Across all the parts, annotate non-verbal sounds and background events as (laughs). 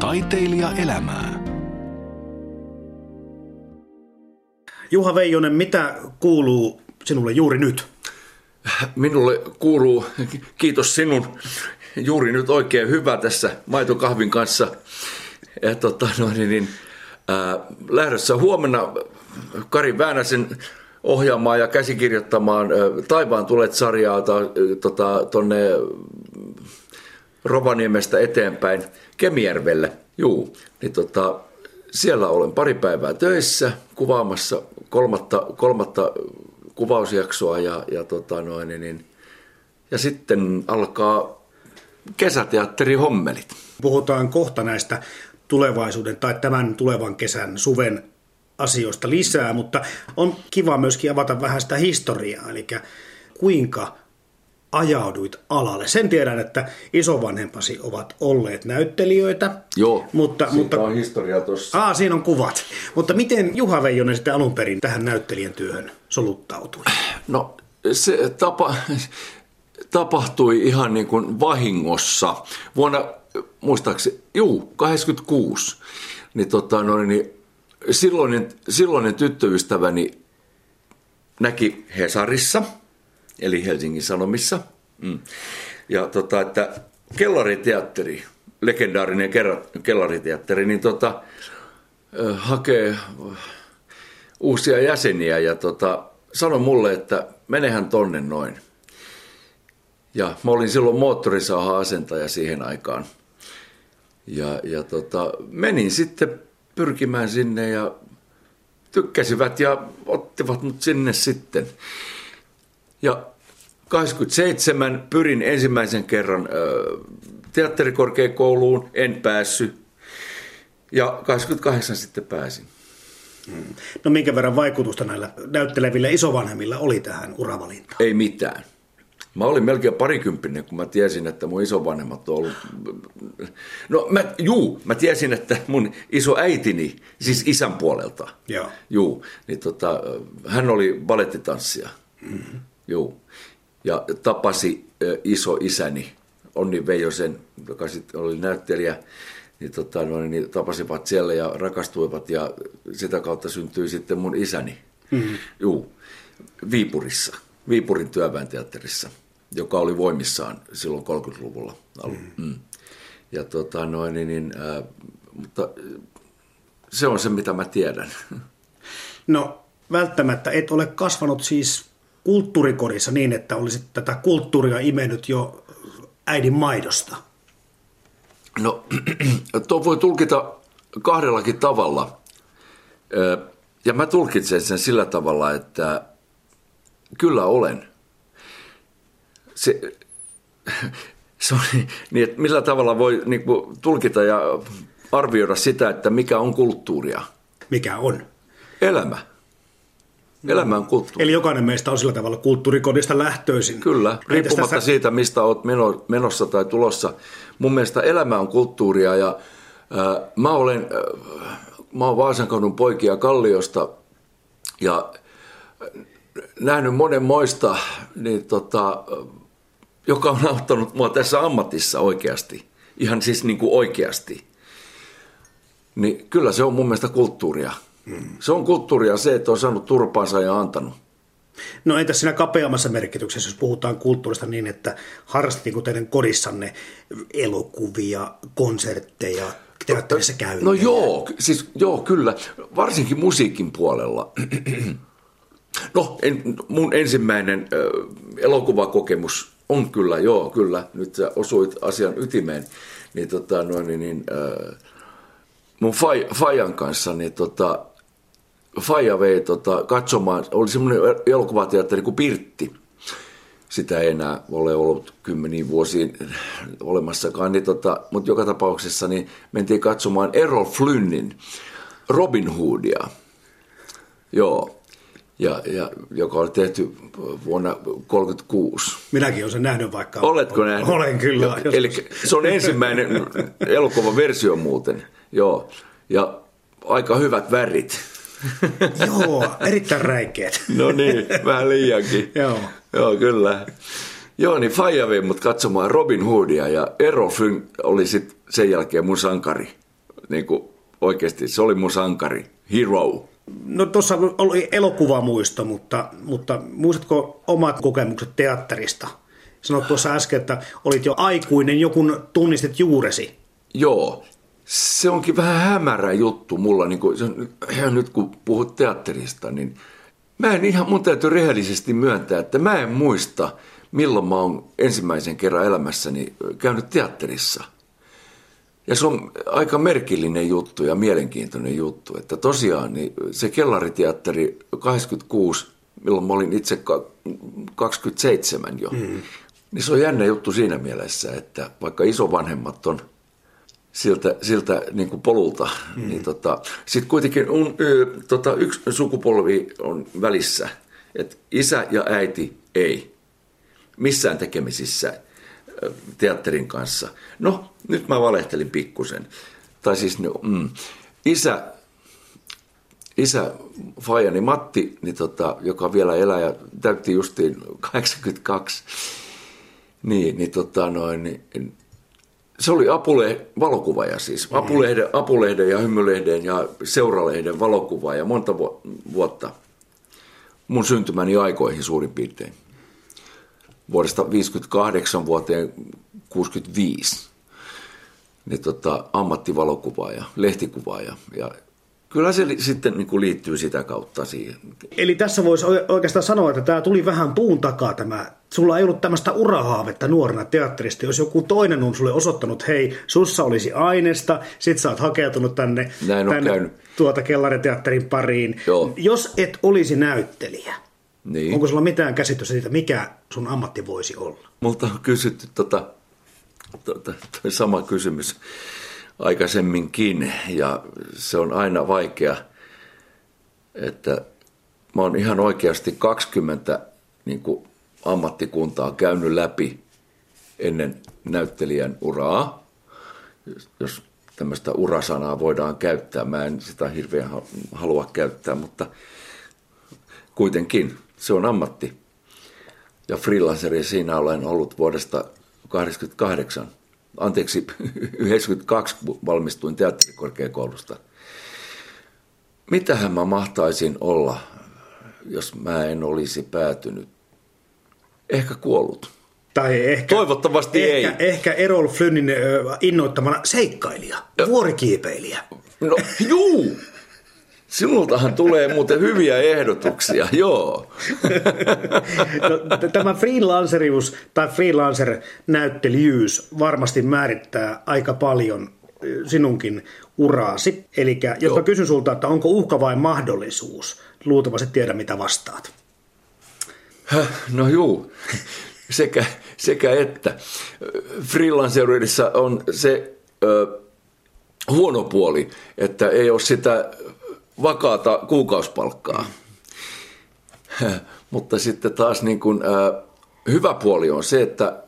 Taiteilija elämää. Juha Veijonen, mitä kuuluu sinulle juuri nyt? Minulle kuuluu, kiitos sinun, juuri nyt oikein hyvä tässä maitokahvin kanssa. Ja tota, no, niin, niin, ää, lähdössä huomenna Kari Väänäsen ohjaamaan ja käsikirjoittamaan ää, Taivaan tulet sarjaa tota, tuonne Rovaniemestä eteenpäin Kemijärvelle. Juu, niin tota, siellä olen pari päivää töissä kuvaamassa kolmatta, kolmatta kuvausjaksoa ja, ja, tota noin, niin, niin, ja sitten alkaa kesäteatterihommelit. Puhutaan kohta näistä tulevaisuuden tai tämän tulevan kesän suven asioista lisää, mutta on kiva myöskin avata vähän sitä historiaa, eli kuinka ajauduit alalle. Sen tiedän, että isovanhempasi ovat olleet näyttelijöitä. Joo, mutta, mutta, on historia tuossa. Aa, siinä on kuvat. Mutta miten Juha Veijonen sitten alun perin tähän näyttelijän työhön soluttautui? No se tapa, tapahtui ihan niin kuin vahingossa. Vuonna, muistaakseni, juu, 86, niin, tota, no, niin silloinen, silloinen tyttöystäväni näki Hesarissa – eli Helsingin Sanomissa. Mm. Ja tota, että kellariteatteri, legendaarinen kellariteatteri, niin tota, hakee uusia jäseniä ja tota, sanoi mulle, että menehän tonne noin. Ja mä olin silloin moottorisaha-asentaja siihen aikaan. Ja, ja tota, menin sitten pyrkimään sinne ja tykkäsivät ja ottivat mut sinne sitten. Ja 27 pyrin ensimmäisen kerran teatterikorkeakouluun, en päässyt. Ja 28 sitten pääsin. Hmm. No minkä verran vaikutusta näillä näyttelevillä isovanhemmilla oli tähän uravalintaan? Ei mitään. Mä olin melkein parikymppinen, kun mä tiesin, että mun isovanhemmat on ollut... No mä, juu, mä tiesin, että mun iso äitini, siis isän puolelta, Joo. juu, niin tota, hän oli balettitanssija. Mm-hmm. Juu ja tapasi iso isäni Onni Veijosen, joka sitten oli näyttelijä, niin, tota, no, niin tapasivat siellä ja rakastuivat ja sitä kautta syntyi sitten mun isäni. Mm-hmm. Juu, Viipurissa, Viipurin työväenteatterissa, joka oli voimissaan silloin 30-luvulla. Mm-hmm. Mm. Ja tota, noin, niin, niin, äh, mutta se on se, mitä mä tiedän. No välttämättä et ole kasvanut siis kulttuurikodissa niin, että olisit tätä kulttuuria imennyt jo äidin maidosta? No, (clears throat) tuo voi tulkita kahdellakin tavalla. Ja mä tulkitsen sen sillä tavalla, että kyllä olen. Se, (laughs) se on niin, että millä tavalla voi niin kuin, tulkita ja arvioida sitä, että mikä on kulttuuria. Mikä on? Elämä. Elämä on kulttuuri. Eli jokainen meistä on sillä tavalla kulttuurikodista lähtöisin. Kyllä, riippumatta tässä... siitä, mistä olet menossa tai tulossa. Mun mielestä elämä on kulttuuria ja äh, mä olen, äh, mä olen Vaasankaudun poikia Kalliosta ja nähnyt monen moista, niin tota, joka on auttanut mua tässä ammatissa oikeasti. Ihan siis niin kuin oikeasti. Niin kyllä se on mun mielestä kulttuuria. Mm. Se on kulttuuria se, että on saanut turpaansa ja antanut. No entäs siinä kapeammassa merkityksessä, jos puhutaan kulttuurista niin, että harrastettiinko teidän kodissanne elokuvia, konsertteja, teatterissa käyntiä? No joo, siis joo kyllä, varsinkin musiikin puolella. (clears throat) No, en, mun ensimmäinen ö, elokuvakokemus on kyllä, joo, kyllä, nyt sä osuit asian ytimeen, niin, tota, noin, niin, niin ö, mun fai, Fajan kanssa, niin tota, Faija vei tota, katsomaan, oli semmoinen elokuvateatteri kuin Pirtti. Sitä ei enää ole ollut kymmeniin vuosiin olemassakaan, niin tota, mutta joka tapauksessa niin mentiin katsomaan Errol Flynnin Robin Hoodia. Joo, ja, ja, joka oli tehty vuonna 1936. Minäkin olen sen nähnyt vaikka. Oletko nähnyt? Olen kyllä. Ja, eli se on ensimmäinen (laughs) elokuvan versio muuten, joo. Ja aika hyvät värit. (laughs) Joo, erittäin räikeät. (laughs) no niin, vähän liiankin. (laughs) Joo. Joo, kyllä. Joo, niin Faija vei mut katsomaan Robin Hoodia ja Errol Flynn oli sitten sen jälkeen mun sankari. niin kuin, oikeasti, se oli mun sankari, hero. No tuossa oli elokuvamuisto, mutta, mutta muistatko omat kokemukset teatterista? Sanoit tuossa äsken, että olit jo aikuinen, jokun tunnistit juuresi. Joo, se onkin vähän hämärä juttu mulla, niin kuin, nyt kun puhut teatterista, niin mä en ihan, mun täytyy rehellisesti myöntää, että mä en muista, milloin mä oon ensimmäisen kerran elämässäni käynyt teatterissa. Ja se on aika merkillinen juttu ja mielenkiintoinen juttu, että tosiaan niin se kellariteatteri 86, milloin mä olin itse 27 jo, mm. niin se on jännä juttu siinä mielessä, että vaikka isovanhemmat on siltä, siltä niin kuin polulta. Mm. Niin tota, Sitten kuitenkin un, ö, tota, yksi sukupolvi on välissä, että isä ja äiti ei missään tekemisissä teatterin kanssa. No, nyt mä valehtelin pikkusen. Tai siis no, mm, isä, isä Fajani Matti, niin tota, joka vielä elää ja täytti justiin 82, niin, niin, tota, noin, niin se oli Apule, valokuvaaja siis. Apulehden, Apulehden ja Hymylehden ja Seuralehden valokuvaaja monta vuotta mun syntymäni aikoihin suurin piirtein. Vuodesta 58 vuoteen 65. Niin tota, ammattivalokuvaaja, lehtikuvaaja ja Kyllä se sitten niin kuin liittyy sitä kautta siihen. Eli tässä voisi oikeastaan sanoa, että tämä tuli vähän puun takaa tämä. Sulla ei ollut tämmöistä urahaavetta nuorena teatterista. Jos joku toinen on sulle osoittanut, hei, sussa olisi aineesta, sit sä oot hakeutunut tänne, Näin tänne käynyt. tuota kellariteatterin pariin. Joo. Jos et olisi näyttelijä, niin. onko sulla mitään käsitystä siitä, mikä sun ammatti voisi olla? Multa on kysytty tota, tota, toi sama kysymys aikaisemminkin ja se on aina vaikea, että mä oon ihan oikeasti 20 niin kuin ammattikuntaa käynyt läpi ennen näyttelijän uraa, jos tämmöistä urasanaa voidaan käyttää. Mä en sitä hirveän halua käyttää, mutta kuitenkin se on ammatti. Ja freelanceri siinä olen ollut vuodesta 1988 anteeksi, (laughs) 92 valmistuin teatterikorkeakoulusta. Mitähän mä mahtaisin olla, jos mä en olisi päätynyt? Ehkä kuollut. Tai ehkä, Toivottavasti ehkä, ei. Ehkä Errol Flynnin innoittamana seikkailija, ja. vuorikiipeilijä. No juu, Sinultahan tulee muuten hyviä ehdotuksia, (laughs) joo. No, tämä freelancerius tai freelancer-näyttelijyys varmasti määrittää aika paljon sinunkin uraasi. Eli jos mä kysyn sulta, että onko uhka vai mahdollisuus, luultavasti tiedä mitä vastaat. No juu, sekä, sekä että. Freelancerissa on se ö, huono puoli, että ei ole sitä vakaata kuukausipalkkaa. (laughs) Mutta sitten taas niin kuin, äh, hyvä puoli on se, että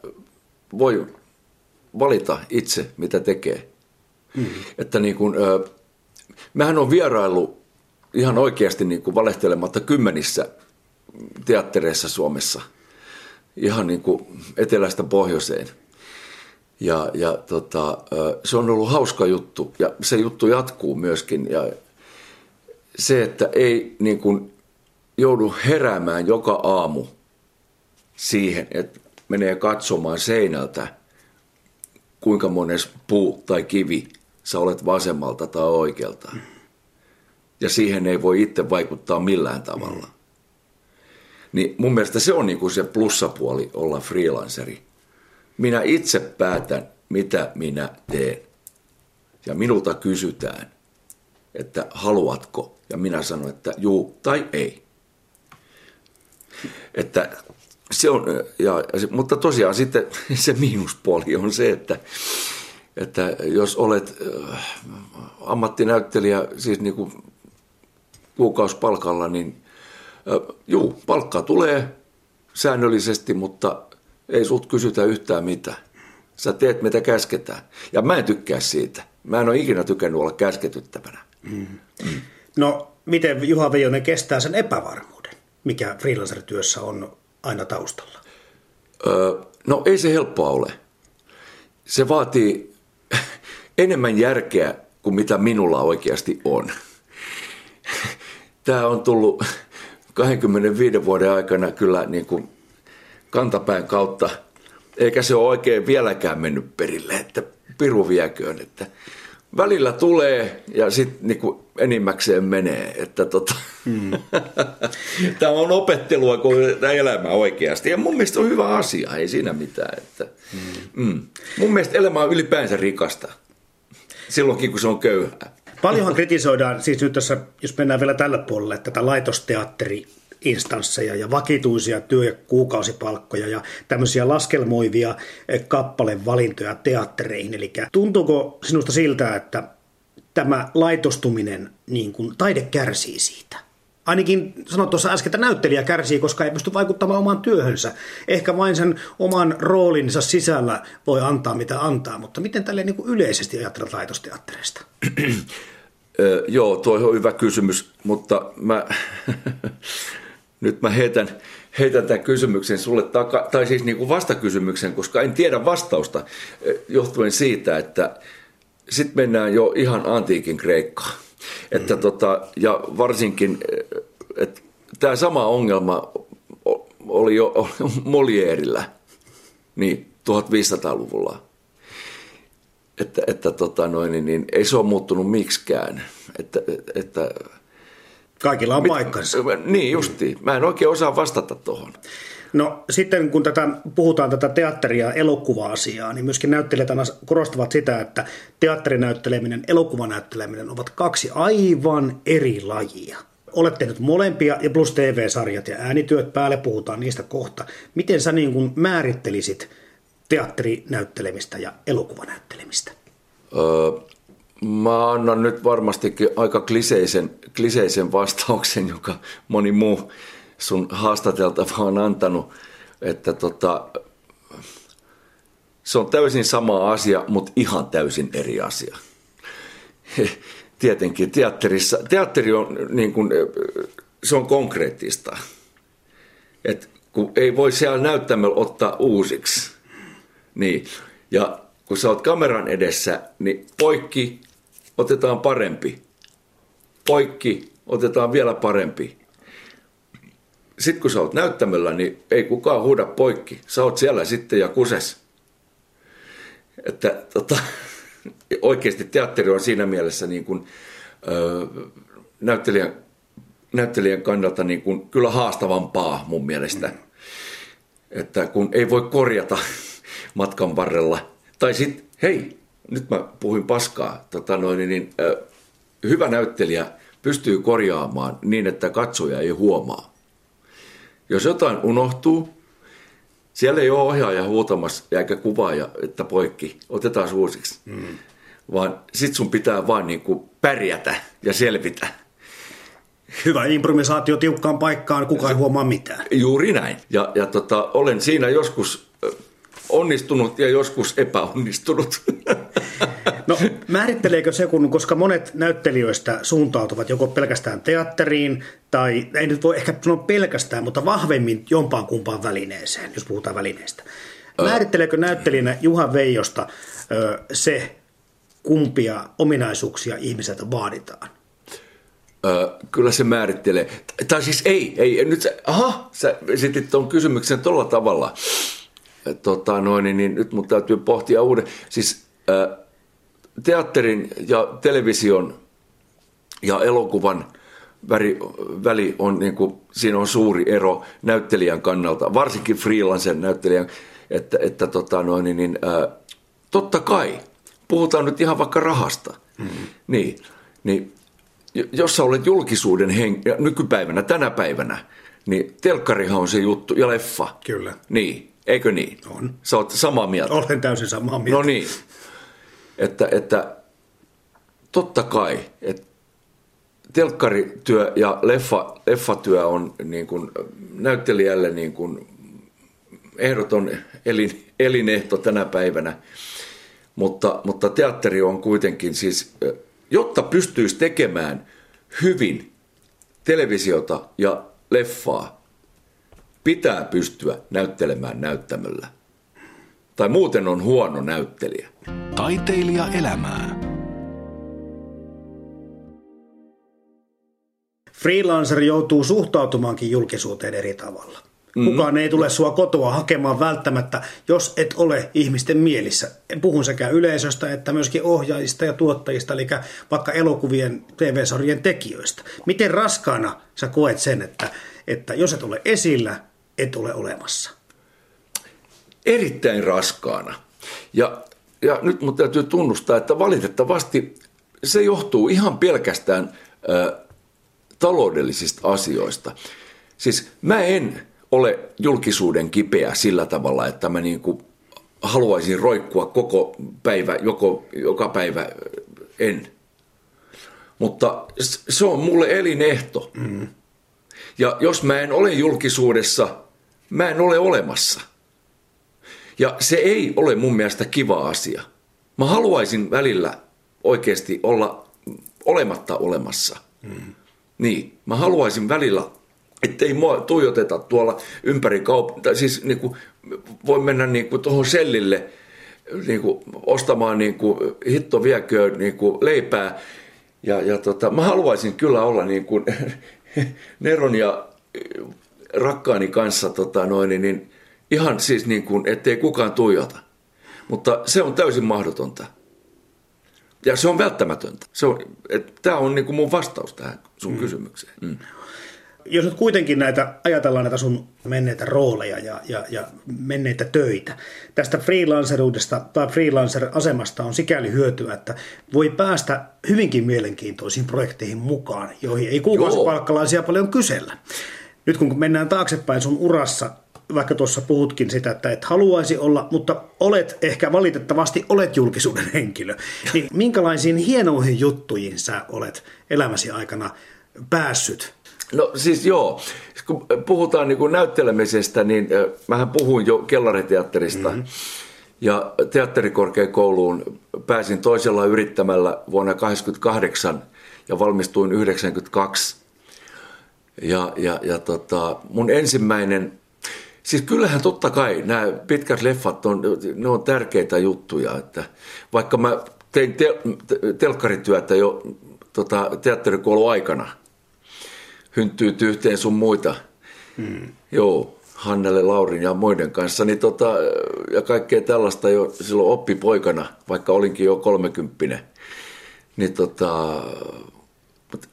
voi valita itse, mitä tekee. Mm. Että niin kuin, äh, mähän on vierailu ihan oikeasti niin kuin valehtelematta kymmenissä teattereissa Suomessa. Ihan niin kuin etelästä pohjoiseen. Ja, ja tota, se on ollut hauska juttu ja se juttu jatkuu myöskin. Ja se, että ei niin kuin joudu heräämään joka aamu siihen, että menee katsomaan seinältä, kuinka mones puu tai kivi sä olet vasemmalta tai oikealta. Ja siihen ei voi itse vaikuttaa millään tavalla. Niin mun mielestä se on niin kuin se plussapuoli olla freelanceri. Minä itse päätän, mitä minä teen. Ja minulta kysytään, että haluatko ja minä sanoin, että juu tai ei. Että se on, ja, mutta tosiaan sitten (laughs) se miinuspuoli on se, että, että jos olet äh, ammattinäyttelijä, siis niin kuin kuukausipalkalla, niin äh, juu, palkka tulee säännöllisesti, mutta ei sut kysytä yhtään mitään. Sä teet mitä käsketään. Ja mä en tykkää siitä. Mä en ole ikinä tykännyt olla käsketyttävänä. Mm. No, miten Juha Veijonen kestää sen epävarmuuden, mikä freelancer-työssä on aina taustalla? Öö, no ei se helppoa ole. Se vaatii (laughs) enemmän järkeä kuin mitä minulla oikeasti on. (laughs) Tämä on tullut (laughs) 25 vuoden aikana kyllä niin kuin kantapään kautta, eikä se ole oikein vieläkään mennyt perille, että piru vieköön, että välillä tulee ja sitten niinku enimmäkseen menee. Että tota, mm. (laughs) tämä on opettelua kuin elämä oikeasti. Ja mun mielestä on hyvä asia, ei siinä mitään. Että, mm. Mm. Mun mielestä elämä on ylipäänsä rikasta, silloinkin kun se on köyhää. Paljonhan kritisoidaan, siis nyt tässä, jos mennään vielä tällä puolella, että tätä laitosteatteri instansseja ja vakituisia työ- ja kuukausipalkkoja ja tämmöisiä laskelmoivia eh, kappalevalintoja teattereihin. Eli tuntuuko sinusta siltä, että tämä laitostuminen, niin kuin taide kärsii siitä? Ainakin sanoit tuossa äsken, että näyttelijä kärsii, koska ei pysty vaikuttamaan omaan työhönsä. Ehkä vain sen oman roolinsa sisällä voi antaa mitä antaa, mutta miten tälle niin yleisesti ajattelet laitosteattereista? (clears throat) Joo, tuo on hyvä kysymys, mutta mä (laughs) nyt mä heitän, heitän tämän kysymyksen sulle, taka, tai siis niin kuin vastakysymyksen, koska en tiedä vastausta eh, johtuen siitä, että sitten mennään jo ihan antiikin Kreikkaan. Että mm. tota, ja varsinkin, eh, että tämä sama ongelma oli jo Molierillä niin 1500-luvulla. Että, että tota noin, niin, niin, ei se ole muuttunut miksikään. Että, että Kaikilla on Mit, paikkansa. Niin justi. Mä en oikein osaa vastata tuohon. No sitten kun tätä, puhutaan tätä teatteria ja elokuva-asiaa, niin myöskin näyttelijät korostavat sitä, että teatterinäytteleminen, elokuvanäytteleminen ovat kaksi aivan eri lajia. Olette nyt molempia ja plus TV-sarjat ja äänityöt päälle, puhutaan niistä kohta. Miten sä niin kuin määrittelisit teatterinäyttelemistä ja elokuvanäyttelemistä? Öö, Mä annan nyt varmastikin aika kliseisen, kliseisen vastauksen, joka moni muu sun haastateltava on antanut, että tota, se on täysin sama asia, mutta ihan täysin eri asia. (laughs) Tietenkin teatterissa, teatteri on niin kuin, se on konkreettista. Et kun ei voi siellä näyttämällä ottaa uusiksi. Niin. Ja kun sä oot kameran edessä, niin poikki otetaan parempi. Poikki, otetaan vielä parempi. Sitten kun sä oot näyttämällä, niin ei kukaan huuda poikki. Sä oot siellä sitten ja kuses. Että tota, (laughs) oikeasti teatteri on siinä mielessä niin kuin, ö, näyttelijän, näyttelijän kannalta niin kuin, kyllä haastavampaa mun mielestä. Mm. Että kun ei voi korjata (laughs) matkan varrella. Tai sitten, hei, nyt mä puhuin paskaa, tota noin, niin, äh, hyvä näyttelijä pystyy korjaamaan niin, että katsoja ei huomaa. Jos jotain unohtuu, siellä ei ole ohjaaja huutamassa eikä kuvaaja, että poikki, otetaan uusiksi. Mm. Vaan sit sun pitää vaan niin kuin pärjätä ja selvitä. Hyvä improvisaatio tiukkaan paikkaan, kukaan ei huomaa mitään. Juuri näin. Ja, ja tota, olen siinä joskus onnistunut ja joskus epäonnistunut. (laughs) No määritteleekö se, kun, koska monet näyttelijöistä suuntautuvat joko pelkästään teatteriin tai ei nyt voi ehkä sanoa pelkästään, mutta vahvemmin jompaan kumpaan välineeseen, jos puhutaan välineistä. Määritteleekö näyttelijänä Juha Veijosta se, kumpia ominaisuuksia ihmiseltä vaaditaan? kyllä se määrittelee. Tai siis ei, ei, nyt sä, aha, sä esitit tuon kysymyksen tuolla tavalla tota noin, niin, niin nyt mun täytyy pohtia uuden. Siis ää, teatterin ja television ja elokuvan väri, väli on, niin kuin, siinä on suuri ero näyttelijän kannalta, varsinkin freelancen näyttelijän, että, että tota noin, niin, niin ää, totta kai, puhutaan nyt ihan vaikka rahasta, mm-hmm. niin, niin jos sä olet julkisuuden hen- nykypäivänä, tänä päivänä, niin telkkarihan on se juttu ja leffa. Kyllä. Niin, Eikö niin? On. Sä oot samaa mieltä? Olen täysin samaa mieltä. No niin. Että, että totta kai, että telkkarityö ja leffa, leffatyö on niin kuin näyttelijälle niin kuin ehdoton elin, elinehto tänä päivänä. Mutta, mutta teatteri on kuitenkin siis, jotta pystyisi tekemään hyvin televisiota ja leffaa, pitää pystyä näyttelemään näyttämöllä tai muuten on huono näyttelijä. Taiteilija elämää. Freelancer joutuu suhtautumaankin julkisuuteen eri tavalla. Mm-hmm. Kukaan ei tule sua kotoa hakemaan välttämättä, jos et ole ihmisten mielissä. Puhun sekä yleisöstä että myöskin ohjaajista ja tuottajista, eli vaikka elokuvien, TV-sarjien tekijöistä. Miten raskaana sä koet sen, että, että jos et ole esillä, et ole olemassa? Erittäin raskaana. Ja, ja nyt mun täytyy tunnustaa, että valitettavasti se johtuu ihan pelkästään ö, taloudellisista asioista. Siis mä en ole julkisuuden kipeä sillä tavalla, että mä niin kuin haluaisin roikkua koko päivä, joko, joka päivä en. Mutta se on mulle elinehto. Mm. Ja jos mä en ole julkisuudessa, mä en ole olemassa. Ja se ei ole mun mielestä kiva asia. Mä haluaisin välillä oikeasti olla olematta olemassa. Mm. Niin, mä haluaisin välillä ettei mua tuijoteta tuolla ympäri kaupunkia. Siis niin kuin, voi mennä niin kuin tuohon sellille niin kuin, ostamaan niin kuin, hitto vieköön niin kuin, leipää. Ja, ja tota, mä haluaisin kyllä olla niin kuin, (laughs) Neron ja rakkaani kanssa tota, noin, niin ihan siis niin kuin, ettei kukaan tuijota. Mutta se on täysin mahdotonta. Ja se on välttämätöntä. Se on, tämä on niin kuin mun vastaus tähän sun mm. kysymykseen. Mm jos nyt kuitenkin näitä, ajatellaan näitä sun menneitä rooleja ja, ja, ja menneitä töitä, tästä freelanceruudesta tai freelancer-asemasta on sikäli hyötyä, että voi päästä hyvinkin mielenkiintoisiin projekteihin mukaan, joihin ei kuukausipalkkalaisia paljon kysellä. Nyt kun mennään taaksepäin sun urassa, vaikka tuossa puhutkin sitä, että et haluaisi olla, mutta olet ehkä valitettavasti olet julkisuuden (laughs) henkilö, niin minkälaisiin hienoihin juttuihin sä olet elämäsi aikana päässyt No siis joo, kun puhutaan niin kuin näyttelemisestä, niin mähän puhuin jo kellariteatterista. Mm-hmm. Ja teatterikorkeakouluun pääsin toisella yrittämällä vuonna 1988 ja valmistuin 92. Ja, ja, ja tota, mun ensimmäinen, siis kyllähän totta kai nämä pitkät leffat on, ne on tärkeitä juttuja. Että vaikka mä tein tel- telkkarityötä jo tota, teatterikoulun aikana – hynttyyt yhteen sun muita. Hmm. Joo, Hannelle, Laurin ja muiden kanssa. Niin tota, ja kaikkea tällaista jo silloin oppipoikana, vaikka olinkin jo kolmekymppinen. Niin tota,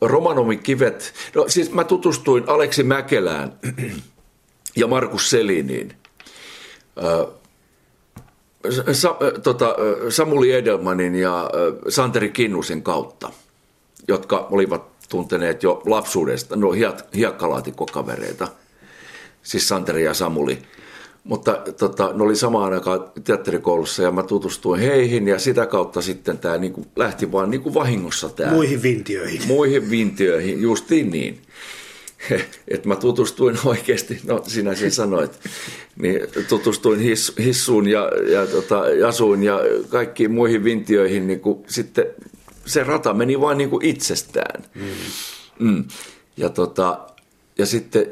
Romanomin kivet, no siis mä tutustuin Aleksi Mäkelään ja Markus Seliniin. Sa, tota, Samuli Edelmanin ja Santeri Kinnusen kautta, jotka olivat tunteneet jo lapsuudesta, no hiekkalaatikkokavereita, siis Santeri ja Samuli. Mutta tota, ne oli samaan aikaan teatterikoulussa ja mä tutustuin heihin ja sitä kautta sitten tämä niinku lähti vaan niinku vahingossa tämä. Muihin vintioihin. Muihin vintioihin, justiin niin. (laughs) että mä tutustuin oikeasti, no sinä sen sanoit, niin tutustuin his, hissuun ja, ja tota, jasuun ja kaikkiin muihin vintioihin niin kuin sitten se rata meni vain niin kuin itsestään. Mm. Mm. Ja, tota, ja sitten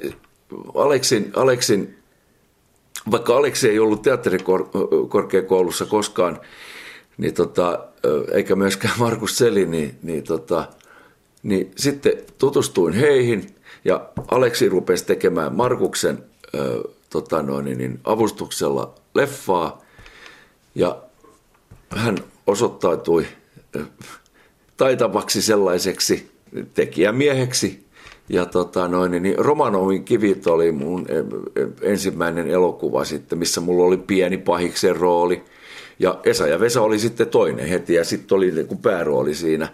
Aleksin, Aleksin, vaikka Aleksi ei ollut teatterikorkeakoulussa koskaan, niin tota, eikä myöskään Markus Seli, niin, niin, tota, niin sitten tutustuin heihin ja Aleksi rupesi tekemään Markuksen ö, tota noin, niin, niin avustuksella leffaa ja hän osoittautui taitavaksi sellaiseksi tekijämieheksi. Ja tota noin, niin Romanovin kivit oli mun ensimmäinen elokuva sitten, missä mulla oli pieni pahiksen rooli. Ja Esa ja Vesa oli sitten toinen heti ja sitten oli niin kuin päärooli siinä.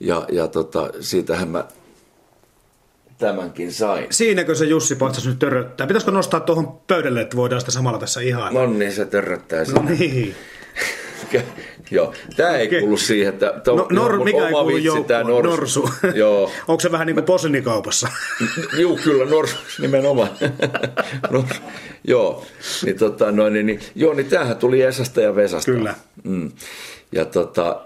Ja, ja tota, siitähän mä tämänkin sain. Siinäkö se Jussi Patsas nyt törröttää? Pitäisikö nostaa tuohon pöydälle, että voidaan sitä samalla tässä ihan? No niin, se törröttää No niin. Joo, tämä ei kuulu siihen, että to, no, nor, mikä ei kuulu joukkoon, norsu. norsu. (laughs) Joo. Onko se vähän niin kuin posinikaupassa? Joo, kyllä, norsu nimenomaan. (laughs) no, joo, niin, tota, noin, niin, niin, joo, niin tämähän tuli Esasta ja Vesasta. Kyllä. Mm. Ja, tota,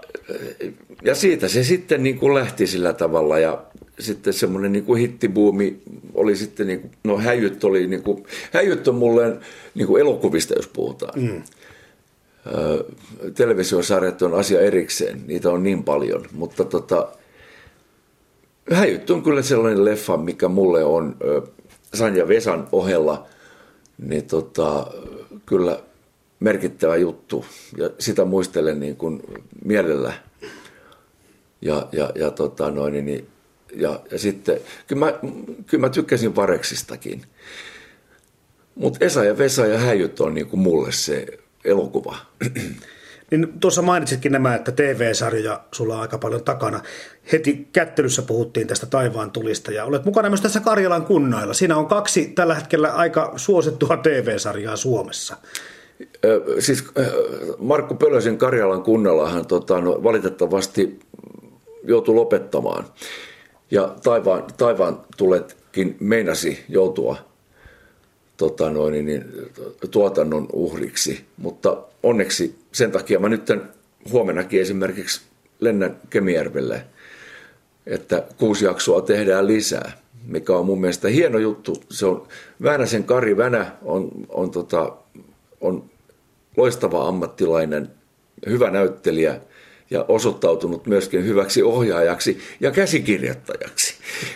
ja siitä se sitten niin kuin lähti sillä tavalla ja sitten semmoinen niin kuin hittibuumi oli sitten, niin kuin, no häijyt oli, niin kuin, häijyt on mulle niin kuin elokuvista, jos puhutaan. Mm televisiosarjat on asia erikseen, niitä on niin paljon, mutta tota, Häijyt on kyllä sellainen leffa, mikä mulle on Sanja Vesan ohella, niin tota, kyllä merkittävä juttu. Ja sitä muistelen niin kuin mielellä. Ja, ja, ja, tota noin, niin, ja, ja sitten, kyllä mä, kyllä mä tykkäsin Vareksistakin. Mutta Esa ja Vesa ja Häijyt on niin kuin mulle se elokuva. Niin tuossa mainitsitkin nämä, että TV-sarjoja sulla on aika paljon takana. Heti kättelyssä puhuttiin tästä taivaan tulista ja olet mukana myös tässä Karjalan kunnailla. Siinä on kaksi tällä hetkellä aika suosittua TV-sarjaa Suomessa. Siis Markku Pölösen Karjalan kunnallahan tota, no, valitettavasti joutui lopettamaan. Ja taivaan, taivaan tuletkin meinasi joutua tota noin, niin, tuotannon uhriksi, mutta onneksi sen takia mä nyt huomenakin esimerkiksi lennän Kemijärvelle, että kuusi jaksoa tehdään lisää, mikä on mun mielestä hieno juttu. Se on Väänäsen Kari Vänä on, on, tota, on loistava ammattilainen, hyvä näyttelijä ja osoittautunut myöskin hyväksi ohjaajaksi ja käsikirjoittajaksi,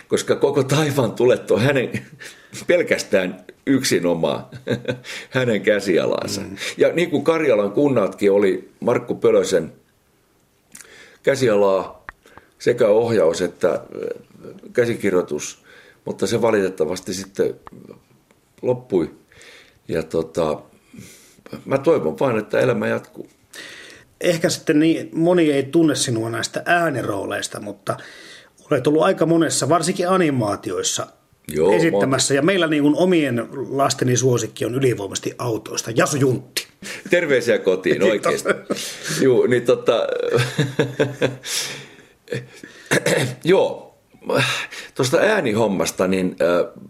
koska koko taivaan tulet on hänen (laughs) pelkästään yksinomaan (laughs) hänen käsialansa. Mm. Ja niin kuin Karjalan kunnatkin oli Markku Pölösen käsialaa sekä ohjaus että käsikirjoitus, mutta se valitettavasti sitten loppui. Ja tota, mä toivon vain, että elämä jatkuu. Ehkä sitten niin, moni ei tunne sinua näistä äänerooleista, mutta olet ollut aika monessa, varsinkin animaatioissa, Joo, esittämässä. Mä... Ja meillä niin kuin omien lasteni suosikki on ylivoimasti autoista. Jasu Juntti. Terveisiä kotiin oikeasti. Joo, niin tota... (clears throat) Joo, tuosta äänihommasta, niin äh,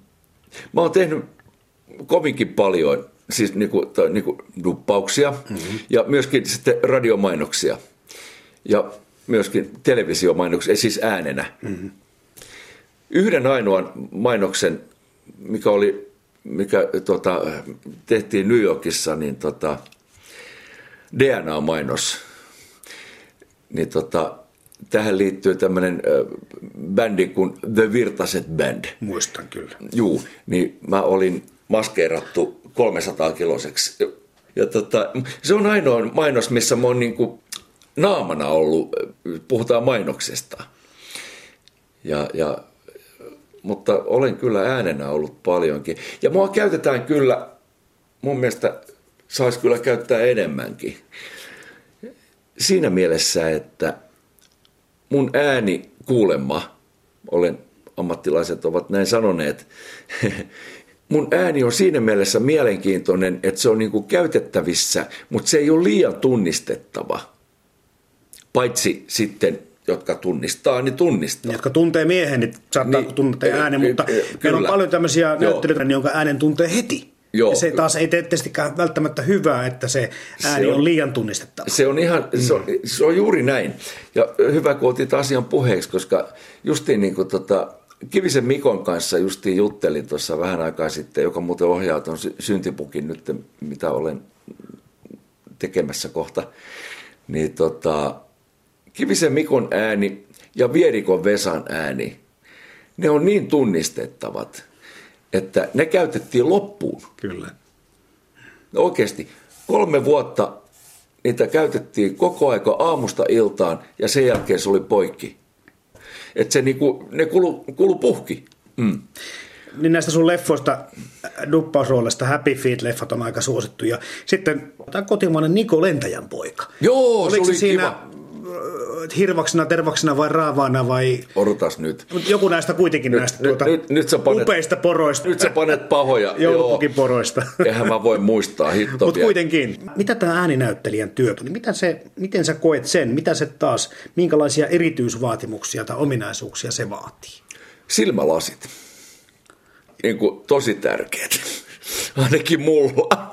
mä oon tehnyt kovinkin paljon siis niinku, tai niinku duppauksia mm-hmm. ja myöskin sitten radiomainoksia ja myöskin televisiomainoksia, siis äänenä. Mm-hmm yhden ainoan mainoksen, mikä oli mikä tota, tehtiin New Yorkissa, niin tota, DNA-mainos. Niin tota, tähän liittyy tämmöinen bändi kuin The Virtaset Band. Muistan kyllä. Juu, niin mä olin maskeerattu 300 kiloseksi. Ja tota, se on ainoa mainos, missä mä oon niinku naamana ollut, puhutaan mainoksesta. Ja, ja mutta olen kyllä äänenä ollut paljonkin. Ja mua käytetään kyllä, mun mielestä saisi kyllä käyttää enemmänkin. Siinä mielessä, että mun ääni kuulemma, olen, ammattilaiset ovat näin sanoneet, (laughs) mun ääni on siinä mielessä mielenkiintoinen, että se on niin käytettävissä, mutta se ei ole liian tunnistettava. Paitsi sitten jotka tunnistaa, niin tunnistaa. Jotka tuntee miehen, niin saattaa niin, tuntea äänen, mutta kyllä. meillä on paljon tämmöisiä näyttelijöitä, jonka äänen tuntee heti. Joo, ja se taas ei tee tietystikään välttämättä hyvää, että se ääni se on, on liian tunnistettava. Se on ihan, se on, se on juuri näin. Ja hyvä, kun otit asian puheeksi, koska justiin niin kuin tota, Kivisen Mikon kanssa justiin juttelin tuossa vähän aikaa sitten, joka muuten ohjaa tuon syntipukin nyt, mitä olen tekemässä kohta. Niin tota, Kivisen Mikon ääni ja Vierikon Vesan ääni, ne on niin tunnistettavat, että ne käytettiin loppuun. Kyllä. Oikeasti, kolme vuotta niitä käytettiin koko aika aamusta iltaan ja sen jälkeen se oli poikki. Että se niinku, ne kulu, kulu puhki. Mm. Niin näistä sun leffoista, duppausroolista Happy Feet-leffat on aika suosittu. Ja sitten tämä kotimainen Niko Lentäjän poika. Joo, Oliko se oli siinä kiva hirvaksena, tervaksena vai raavaana vai... Odotas nyt. Joku näistä kuitenkin nyt, näistä tuota nyt, nyt sä panet, upeista poroista. Nyt sä panet pahoja. (laughs) Joulupukin poroista. (laughs) Eihän mä voi muistaa hitto Mutta kuitenkin, mitä tämä ääninäyttelijän työ on? Niin mitä se, miten sä koet sen? Mitä se taas, minkälaisia erityisvaatimuksia tai ominaisuuksia se vaatii? Silmälasit. Niin kuin tosi tärkeät. (laughs) Ainakin mulla.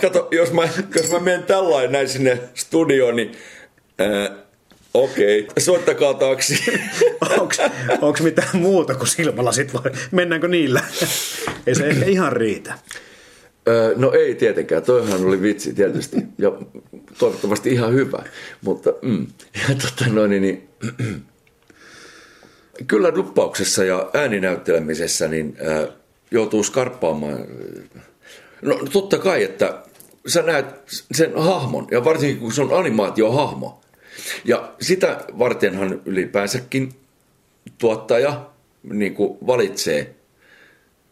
Kato, jos mä, jos mä menen tällainen näin sinne studioon, niin Äh, Okei, okay. soittakaa taksi. (laughs) Onko mitään muuta kuin silmälasit vai mennäänkö niillä? ei se ehkä ihan riitä. Öö, no ei tietenkään, toihan oli vitsi tietysti ja toivottavasti ihan hyvä, mutta mm. (laughs) ja, tota, noin, niin, niin (clears throat) kyllä duppauksessa ja ääninäyttelemisessä niin äh, joutuu skarppaamaan. No totta kai, että sä näet sen hahmon, ja varsinkin kun se on animaatiohahmo. Ja sitä vartenhan ylipäänsäkin tuottaja niin kuin valitsee,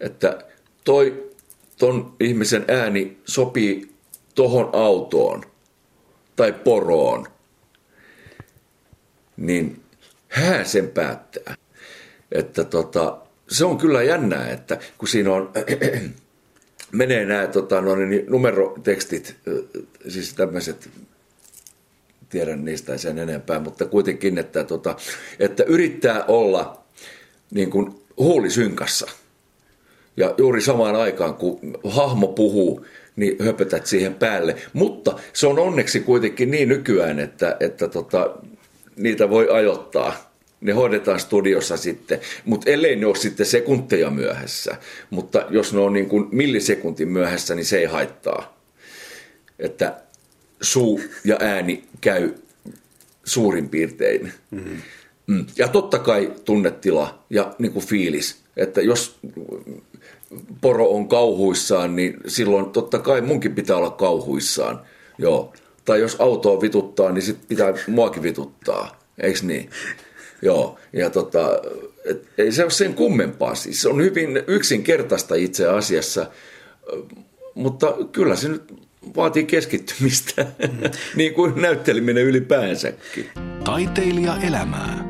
että toi ton ihmisen ääni sopii tohon autoon tai poroon, niin hän sen päättää. Että tota, se on kyllä jännää, että kun siinä on, (clears throat) menee nämä tota, no, niin numerotekstit, siis tämmöiset, tiedän niistä sen enempää, mutta kuitenkin, että, tota, että yrittää olla niin kuin huulisynkassa. Ja juuri samaan aikaan, kun hahmo puhuu, niin höpötät siihen päälle. Mutta se on onneksi kuitenkin niin nykyään, että, että tota, niitä voi ajoittaa. Ne hoidetaan studiossa sitten, mutta ellei ne ole sitten sekunteja myöhässä. Mutta jos ne on niin kuin millisekuntin myöhässä, niin se ei haittaa. Että suu ja ääni käy suurin piirtein. Mm-hmm. Mm. Ja totta kai tunnetila ja niin kuin fiilis, että jos poro on kauhuissaan, niin silloin totta kai munkin pitää olla kauhuissaan. Joo. Tai jos autoa vituttaa, niin sitten pitää muakin vituttaa. Eikö niin? Joo. Ja tota, et, ei se ole sen kummempaa. Siis se on hyvin yksinkertaista itse asiassa, mutta kyllä se nyt vaatii keskittymistä, mm. (laughs) niin kuin näytteleminen ylipäänsäkin. Taiteilija elämää.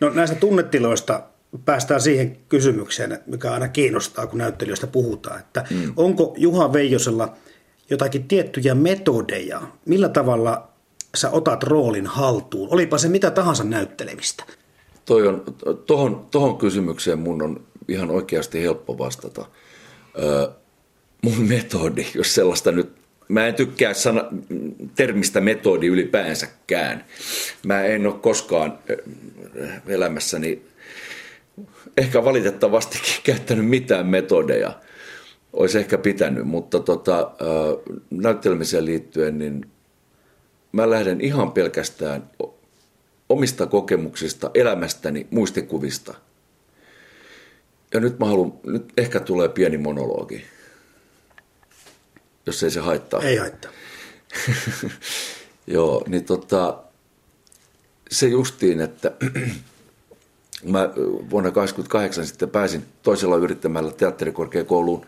No näistä tunnetiloista päästään siihen kysymykseen, mikä aina kiinnostaa, kun näyttelijöistä puhutaan, että mm. onko Juha Veijosella jotakin tiettyjä metodeja, millä tavalla sä otat roolin haltuun, olipa se mitä tahansa näyttelemistä? Toi on, tohon, tohon kysymykseen mun on ihan oikeasti helppo vastata. Mun metodi, jos sellaista nyt Mä en tykkää sana, termistä metodi ylipäänsäkään. Mä en ole koskaan elämässäni ehkä valitettavastikin (laughs) käyttänyt mitään metodeja. Olisi ehkä pitänyt, mutta tota, näyttelemiseen liittyen niin mä lähden ihan pelkästään omista kokemuksista, elämästäni, muistikuvista. Ja nyt mä haluan, nyt ehkä tulee pieni monologi, jos ei se haittaa. Ei haittaa. (laughs) Joo, niin tota, se justiin, että (clears throat) mä vuonna 1988 sitten pääsin toisella yrittämällä teatterikorkeakouluun,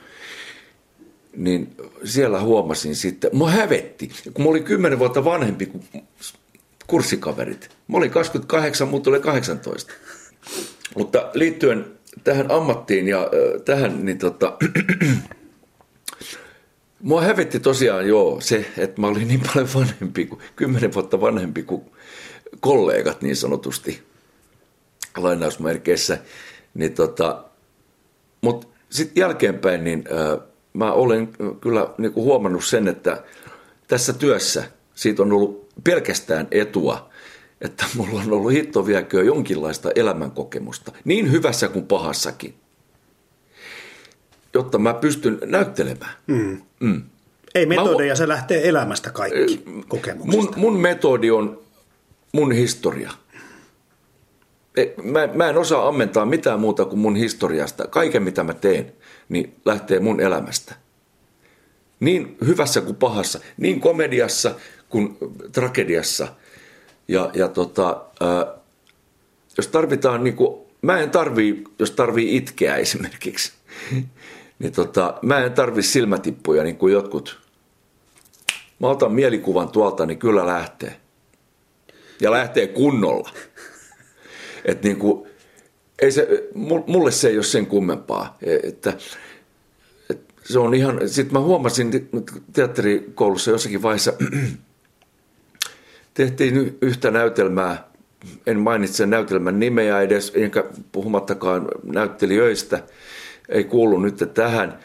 niin siellä huomasin sitten, mä hävetti, kun mä olin kymmenen vuotta vanhempi kuin kurssikaverit. Mä olin 28, mutta oli 18. Mutta liittyen tähän ammattiin ja äh, tähän, niin tota, (clears throat) Mua hävetti tosiaan joo se, että mä olin niin paljon vanhempi kuin, kymmenen vuotta vanhempi kuin kollegat niin sanotusti lainausmerkeissä. Niin tota, Mutta sitten jälkeenpäin niin äh, mä olen kyllä niin kuin huomannut sen, että tässä työssä siitä on ollut pelkästään etua, että mulla on ollut hittoviäköä jonkinlaista elämänkokemusta, niin hyvässä kuin pahassakin, jotta mä pystyn näyttelemään. Mm. Mm. Ei metodeja, mä, se lähtee elämästä kaikki kokemuksista. Mun, mun metodi on mun historia. Mä, mä en osaa ammentaa mitään muuta kuin mun historiasta. Kaiken mitä mä teen, niin lähtee mun elämästä. Niin hyvässä kuin pahassa, niin komediassa kuin tragediassa. Ja, ja tota, ää, jos tarvitaan, niin kuin, mä en tarvii, jos tarvii itkeä (laughs) esimerkiksi, niin tota, mä en tarvi silmätippuja niin kuin jotkut. Mä otan mielikuvan tuolta, niin kyllä lähtee. Ja lähtee kunnolla. Et niin kuin, ei se, mulle se ei ole sen kummempaa. E, että, että se on ihan, sitten mä huomasin teatterikoulussa jossakin vaiheessa, (clears throat) tehtiin yhtä näytelmää, en mainitse näytelmän nimeä edes, enkä puhumattakaan näyttelijöistä – ei kuulu nyt tähän,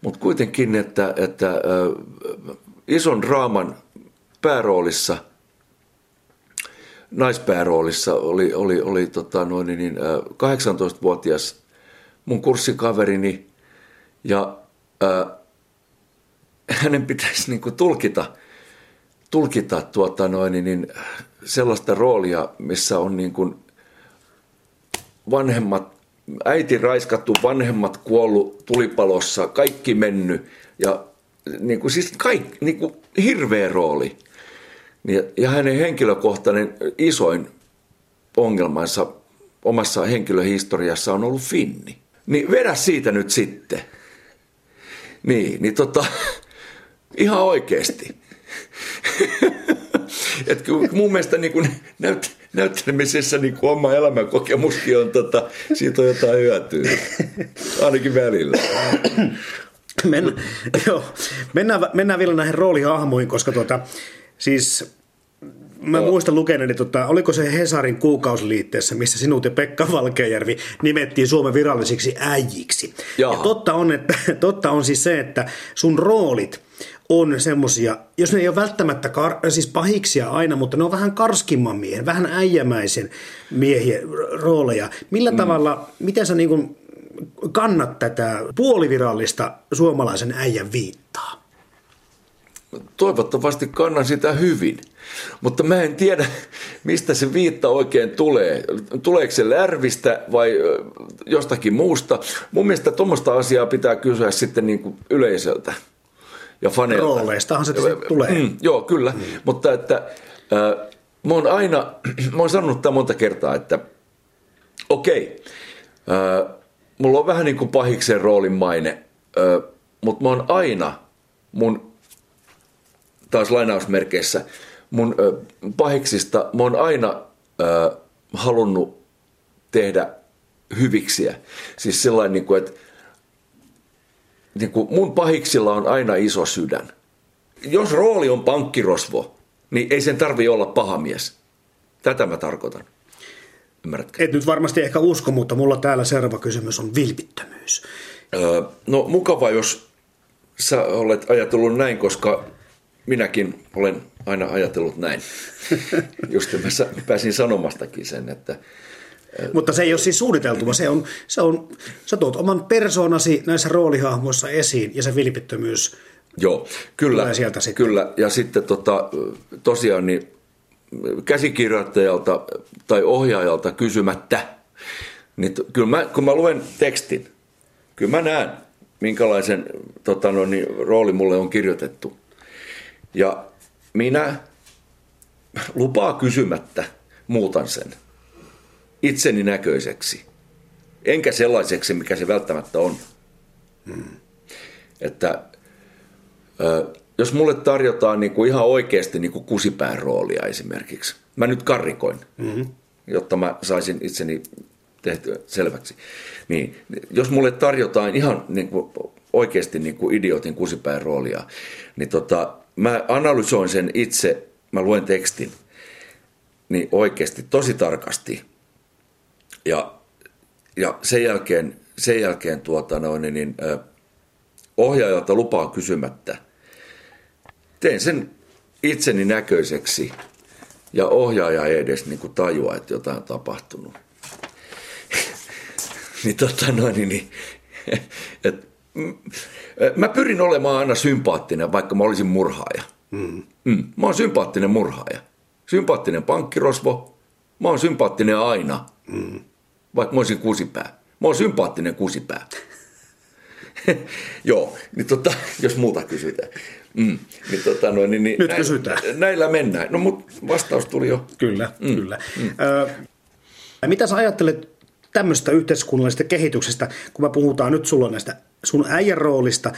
mutta kuitenkin, että, että ison draaman pääroolissa, naispääroolissa oli, oli, oli tota noin, niin, äh, 18-vuotias mun kurssikaverini ja äh, hänen pitäisi niin kuin tulkita, tulkita tuota noin, niin, sellaista roolia, missä on niin kuin vanhemmat, äiti raiskattu, vanhemmat kuollut tulipalossa, kaikki mennyt ja niin kuin, siis kaik, niin kuin hirveä rooli. Ja hänen henkilökohtainen isoin ongelmansa omassa henkilöhistoriassa on ollut Finni. Niin vedä siitä nyt sitten. Niin, niin tota, (laughs) ihan oikeasti. (laughs) Et mun mielestä niin näyt, näyttelemisessä niin oma elämänkokemuskin on, tota, siitä on jotain hyötyä. Ainakin välillä. (clears throat) Men, (clears throat) joo, mennään, mennään vielä näihin roolihahmoihin, koska tuota, siis Mä no. muistan lukeneeni, tota, oliko se Hesarin kuukausiliitteessä, missä sinut ja Pekka Valkeajärvi nimettiin Suomen virallisiksi äijiksi. Jaha. Ja totta on, että, (laughs) totta on siis se, että sun roolit on semmosia, jos ne ei ole välttämättä kar, siis pahiksia aina, mutta ne on vähän karskimman miehen, vähän äijämäisen miehien rooleja. Millä mm. tavalla, miten sä niin kuin kannat tätä puolivirallista suomalaisen äijän viittaa? Toivottavasti kannan sitä hyvin. Mutta mä en tiedä, mistä se viitta oikein tulee. Tuleeko se lärvistä vai jostakin muusta? Mun mielestä tuommoista asiaa pitää kysyä sitten niin kuin yleisöltä ja faneilta. Rooleistahan se tulee. Mm, joo, kyllä. Mm. Mutta että äh, mä oon aina, (clears throat) mä oon sanonut tämän monta kertaa, että okei, okay, äh, mulla on vähän niin kuin pahiksen roolin maine, äh, mutta mä oon aina mun, taas lainausmerkeissä, mun ö, pahiksista mä oon aina ö, halunnut tehdä hyviksiä. Siis sellainen, niin kuin, että niin kuin mun pahiksilla on aina iso sydän. Jos rooli on pankkirosvo, niin ei sen tarvi olla paha mies. Tätä mä tarkoitan. Ymmärrätkö? Et nyt varmasti ehkä usko, mutta mulla täällä seuraava kysymys on vilpittömyys. Öö, no mukava, jos sä olet ajatellut näin, koska minäkin olen aina ajatellut näin. (laughs) Just mä pääsin sanomastakin sen, että mutta se ei ole siis suunniteltuma, se on, se on, sä tuot oman persoonasi näissä roolihahmoissa esiin ja se vilpittömyys Joo, kyllä, sieltä sitten. kyllä. Ja sitten tota, tosiaan niin käsikirjoittajalta tai ohjaajalta kysymättä, niin kyllä mä, kun mä luen tekstin, kyllä mä näen, minkälaisen tota, no, niin, rooli mulle on kirjoitettu. Ja minä lupaa kysymättä muutan sen itseni näköiseksi. Enkä sellaiseksi, mikä se välttämättä on. Hmm. Että jos mulle tarjotaan niin kuin ihan oikeasti niin kuin kusipään roolia esimerkiksi, mä nyt karrikoin, mm-hmm. jotta mä saisin itseni tehtyä selväksi. Niin, jos mulle tarjotaan ihan niin kuin oikeasti niin kuin idiotin kusipään roolia, niin tota, mä analysoin sen itse, mä luen tekstin, niin oikeasti tosi tarkasti. Ja, ja sen jälkeen, sen jälkeen tuota noin, niin, niin, ohjaajalta lupaa kysymättä. Tein sen itseni näköiseksi ja ohjaaja ei edes niin kuin tajua, että jotain on tapahtunut. (laughs) niin tota noin, niin, niin (laughs) et, Mä pyrin olemaan aina sympaattinen, vaikka mä olisin murhaaja. Mm. Mm. Mä oon sympaattinen murhaaja. Sympaattinen pankkirosvo. Mä oon sympaattinen aina, mm. Vaikka mä olisin kusipää. Mä oon sympaattinen kusipää. (laughs) Joo, niin tota, jos muuta kysytään. Mm, niin tota, no, niin, niin, Nyt näin, kysytään. Näillä mennään. No mutta vastaus tuli jo. Kyllä, mm. kyllä. Mm. Ö, mitä sä ajattelet tämmöistä yhteiskunnallisesta kehityksestä, kun me puhutaan nyt sulla näistä sun äijän roolista,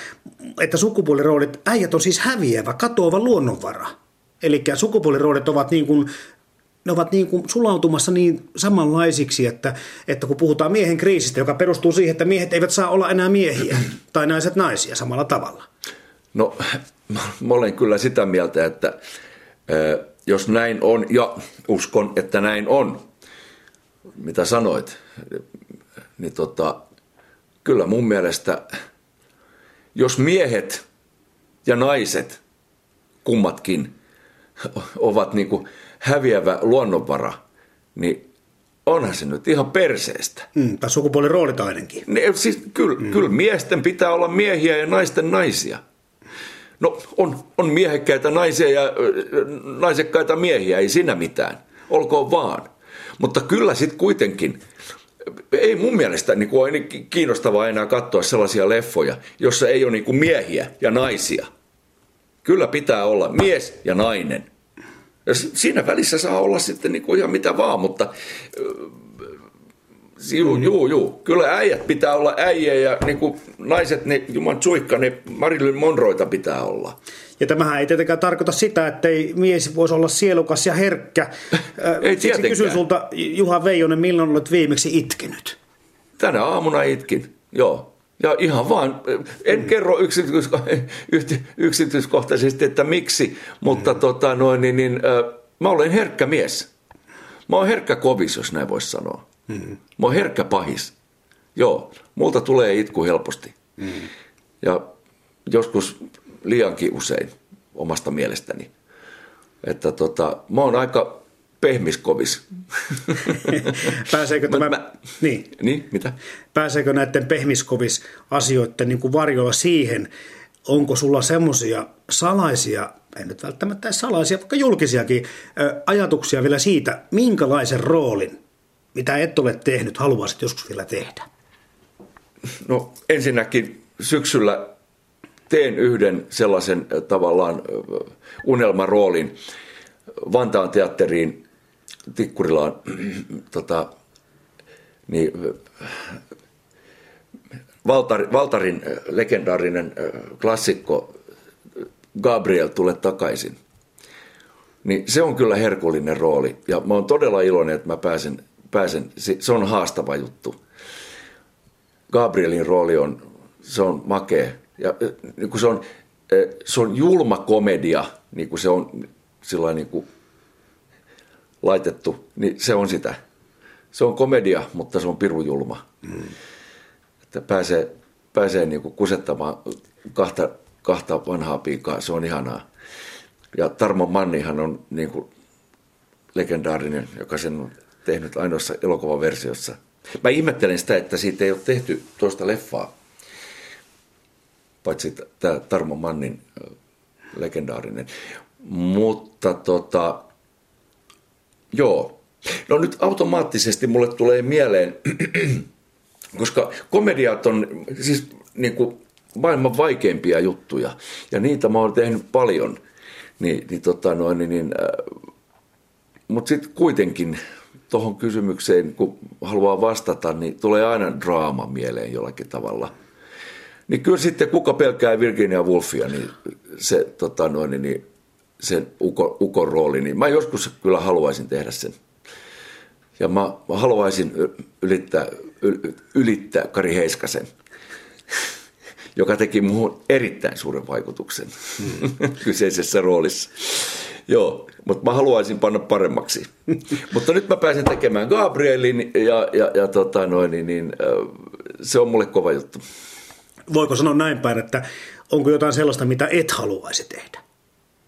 että sukupuoliroolit, äijät on siis häviävä, katoava luonnonvara. Eli sukupuoliroolit ovat niin kuin ne ovat niin kuin sulautumassa niin samanlaisiksi, että, että kun puhutaan miehen kriisistä, joka perustuu siihen, että miehet eivät saa olla enää miehiä (clears throat) tai naiset naisia samalla tavalla. No, (clears throat) mä olen kyllä sitä mieltä, että jos näin on, ja uskon, että näin on, mitä sanoit, niin tota, kyllä mun mielestä, jos miehet ja naiset, kummatkin, ovat niin kuin häviävä luonnonvara, niin onhan se nyt ihan perseestä. Mm, tai sukupuoliroolit ainakin. Ne, siis kyllä, mm. kyllä miesten pitää olla miehiä ja naisten naisia. No on, on miehekkäitä naisia ja naisekkaita miehiä, ei siinä mitään. Olkoon vaan. Mutta kyllä sitten kuitenkin, ei mun mielestä niin kuin ole kiinnostavaa enää katsoa sellaisia leffoja, jossa ei ole niin kuin miehiä ja naisia. Kyllä pitää olla mies ja nainen. Ja siinä välissä saa olla sitten niin kuin ihan mitä vaan, mutta Juu, mm. juu, juu. Kyllä äijät pitää olla äijä ja niin kuin naiset, niin Juman Tsuikka, niin Marilyn Monroita pitää olla. Ja tämähän ei tietenkään tarkoita sitä, että ei mies voisi olla sielukas ja herkkä. (laughs) ei Siksi kysyn sulta, Juha Veijonen, milloin olet viimeksi itkenyt? Tänä aamuna itkin, joo. Ja ihan vaan, en mm. kerro yksityiskohtaisesti, että miksi, mutta mm. tota, noin, niin, niin, äh, mä olen herkkä mies. Mä oon herkkä kovis, jos näin voisi sanoa. Mm. Mä oon herkkä pahis. Joo, multa tulee itku helposti. Mm. Ja joskus liiankin usein omasta mielestäni. Että tota, mä oon aika pehmiskovis. (laughs) Pääseekö tämä, mä, niin. niin, mitä? Pääseekö näiden pehmiskovis asioiden niin kuin varjolla siihen, onko sulla semmoisia salaisia, ei nyt välttämättä salaisia, vaikka julkisiakin ajatuksia vielä siitä, minkälaisen roolin, mitä et ole tehnyt, haluaisit joskus vielä tehdä? No ensinnäkin syksyllä teen yhden sellaisen tavallaan unelmaroolin Vantaan teatteriin Tikkurilaan (clears throat) tota, niin, Valtar, Valtarin legendaarinen klassikko Gabriel tule takaisin. Niin se on kyllä herkullinen rooli ja mä oon todella iloinen, että mä pääsen, pääsen se on haastava juttu. Gabrielin rooli on, se on makea ja niin kuin se, on, se on julma komedia, niin kuin se on sillä niin kuin laitettu, niin se on sitä. Se on komedia, mutta se on pirujulma. Mm. Että pääsee, pääsee niin kuin kusettamaan kahta, kahta vanhaa piikaa, se on ihanaa. Ja Tarmo Mannihan on niin kuin legendaarinen, joka sen on tehnyt ainoassa elokuvaversiossa. Mä ihmettelen sitä, että siitä ei ole tehty tuosta leffaa, paitsi tämä Tarmo Mannin legendaarinen. Mutta tota, Joo. No nyt automaattisesti mulle tulee mieleen, (clears throat) koska komediat on siis niin kuin maailman vaikeimpia juttuja ja niitä mä oon tehnyt paljon. Niin, niin, tota noin, niin, niin äh, mutta sitten kuitenkin tuohon kysymykseen, kun haluaa vastata, niin tulee aina draama mieleen jollakin tavalla. Niin kyllä sitten kuka pelkää Virginia Woolfia, niin se tota noin, niin, niin sen uko, ukon rooli, niin mä joskus kyllä haluaisin tehdä sen. Ja mä, mä haluaisin ylittää, ylittää Kari Heiskasen, (laughs) joka teki muuhun erittäin suuren vaikutuksen mm. (laughs) kyseisessä roolissa. Joo, mutta mä haluaisin panna paremmaksi. (laughs) mutta nyt mä pääsen tekemään Gabrielin ja, ja, ja tota noin, niin, niin, se on mulle kova juttu. Voiko sanoa näin päin, että onko jotain sellaista, mitä et haluaisi tehdä?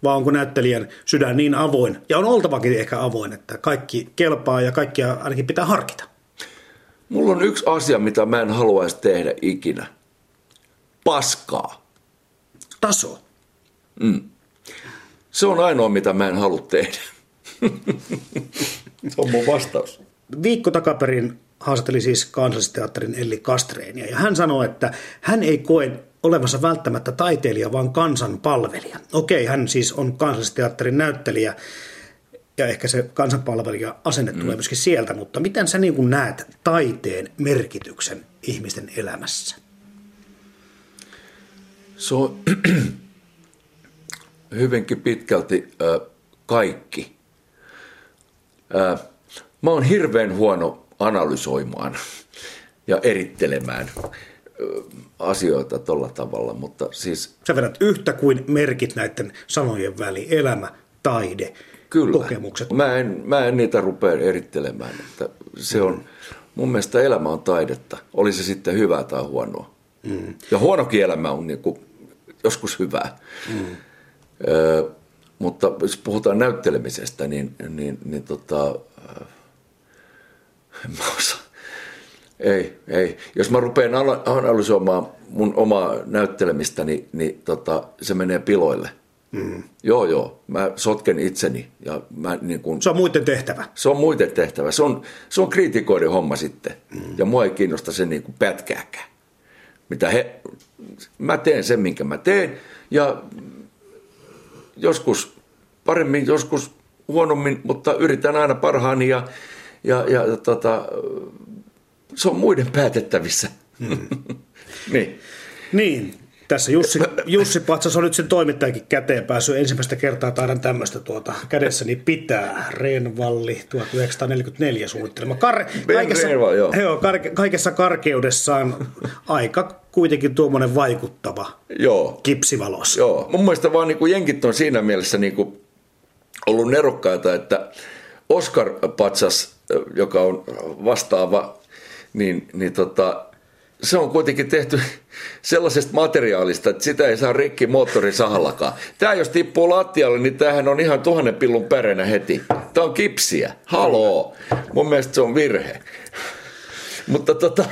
Vai onko näyttelijän sydän niin avoin, ja on oltavakin ehkä avoin, että kaikki kelpaa ja kaikkia ainakin pitää harkita? Mulla on yksi asia, mitä mä en haluaisi tehdä ikinä. Paskaa. Taso. Mm. Se on ainoa, mitä mä en halua tehdä. Se on mun vastaus. Viikko takaperin haastatteli siis kansallisteatterin Elli Kastreenia ja hän sanoi, että hän ei koe olevansa välttämättä taiteilija, vaan kansanpalvelija. Okei, hän siis on kansallisteatterin näyttelijä ja ehkä se kansanpalvelija asenne mm. tulee myöskin sieltä, mutta miten sä niin kuin näet taiteen merkityksen ihmisten elämässä? Se on (clears throat) hyvinkin pitkälti äh, kaikki. Äh, mä oon hirveän huono analysoimaan ja erittelemään asioita tuolla tavalla, mutta siis... Sä vedät yhtä kuin merkit näiden sanojen väli, elämä, taide, Kyllä. kokemukset. Mä en, mä en niitä rupea erittelemään, että se on, mun mielestä elämä on taidetta, oli se sitten hyvää tai huonoa. Mm. Ja huonokin elämä on niin kuin joskus hyvää. Mm. Ö, mutta jos puhutaan näyttelemisestä, niin, niin, niin tota, en mä osaa ei, ei. Jos mä rupean analysoimaan mun omaa näyttelemistä, niin, niin tota, se menee piloille. Mm. Joo, joo. Mä sotken itseni. Ja mä, niin kun, se on muiden tehtävä. Se on muiden tehtävä. Se on, se on kriitikoiden homma sitten. Mm. Ja mua ei kiinnosta se niin pätkääkään. Mitä he, mä teen sen, minkä mä teen. Ja joskus paremmin, joskus huonommin, mutta yritän aina parhaani ja, ja, ja tota, se on muiden päätettävissä. Mm. (laughs) niin. Niin, tässä Jussi, Jussi Patsas on nyt sen toimittajakin käteen päässyt. Ensimmäistä kertaa taidan tämmöistä tuota kädessäni pitää. Reenvalli 1944 suunnittelema. Kar, kaikessa, Reenval, joo. Joo, kar, kaikessa karkeudessaan aika kuitenkin tuommoinen vaikuttava joo. kipsivalos. Joo, mun mielestä vaan niin kuin jenkit on siinä mielessä niin kuin ollut nerokkaita, että Oscar Patsas, joka on vastaava, niin, niin tota, se on kuitenkin tehty sellaisesta materiaalista, että sitä ei saa rikki moottorisahallakaan. Tämä jos tippuu lattialle, niin tämähän on ihan tuhannen pillun päränä heti. Tämä on kipsiä. Haloo. Mun mielestä se on virhe. Mutta tota...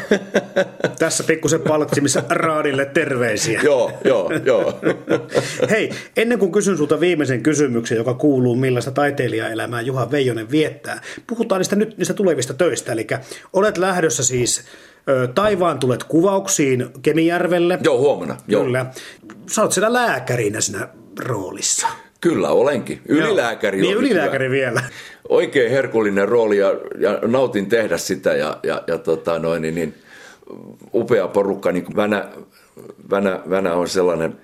Tässä pikkusen palksimissa raadille terveisiä. joo, joo, joo. (laughs) Hei, ennen kuin kysyn sulta viimeisen kysymyksen, joka kuuluu millaista taiteilijaelämää Juha Veijonen viettää, puhutaan niistä nyt niistä tulevista töistä. Eli olet lähdössä siis Taivaan tulet kuvauksiin Kemijärvelle. Joo, huomenna. Joo. Kyllä. Sä oot siellä lääkärinä siinä roolissa. Kyllä, olenkin. Ylilääkäri. Niin, ylilääkäri hyvä. vielä. Oikein herkullinen rooli ja, ja nautin tehdä sitä ja, ja, ja tota noin, niin, niin, upea porukka. Niin Vänä, Vänä, Vänä on sellainen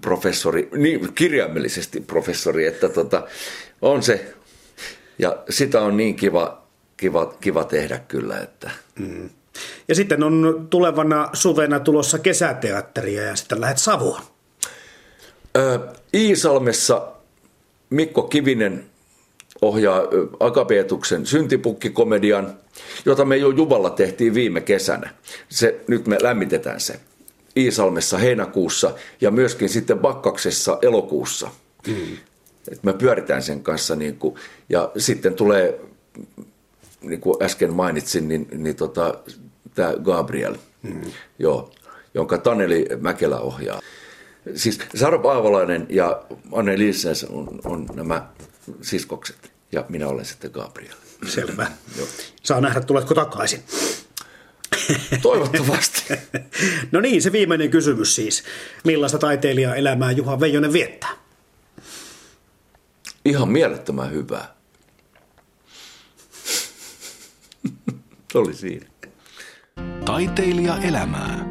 professori, niin kirjaimellisesti professori, että tota, on se. Ja sitä on niin kiva, kiva, kiva tehdä kyllä, että... Mm. Ja sitten on tulevana suvena tulossa kesäteatteria ja sitten lähdet Savoon. Iisalmessa Mikko Kivinen ohjaa Akapeetuksen syntipukkikomedian, jota me jo Juvalla tehtiin viime kesänä. Se, nyt me lämmitetään se. Iisalmessa heinäkuussa ja myöskin sitten Bakkaksessa elokuussa. Mm. Et me pyöritään sen kanssa. Niin kuin, ja sitten tulee, niin kuin äsken mainitsin, niin, niin tota, tämä Gabriel, mm. joo, jonka Taneli Mäkelä ohjaa. Siis Sara Paavalainen ja Anne Lissens on, on nämä siskokset ja minä olen sitten Gabriel. Selvä. Joo. Saa nähdä, tuletko takaisin. Toivottavasti. (laughs) no niin, se viimeinen kysymys siis. Millaista taiteilijaa elämää Juha Veijonen viettää? Ihan mielettömän hyvää. (laughs) Oli siinä. Taiteilija elämää.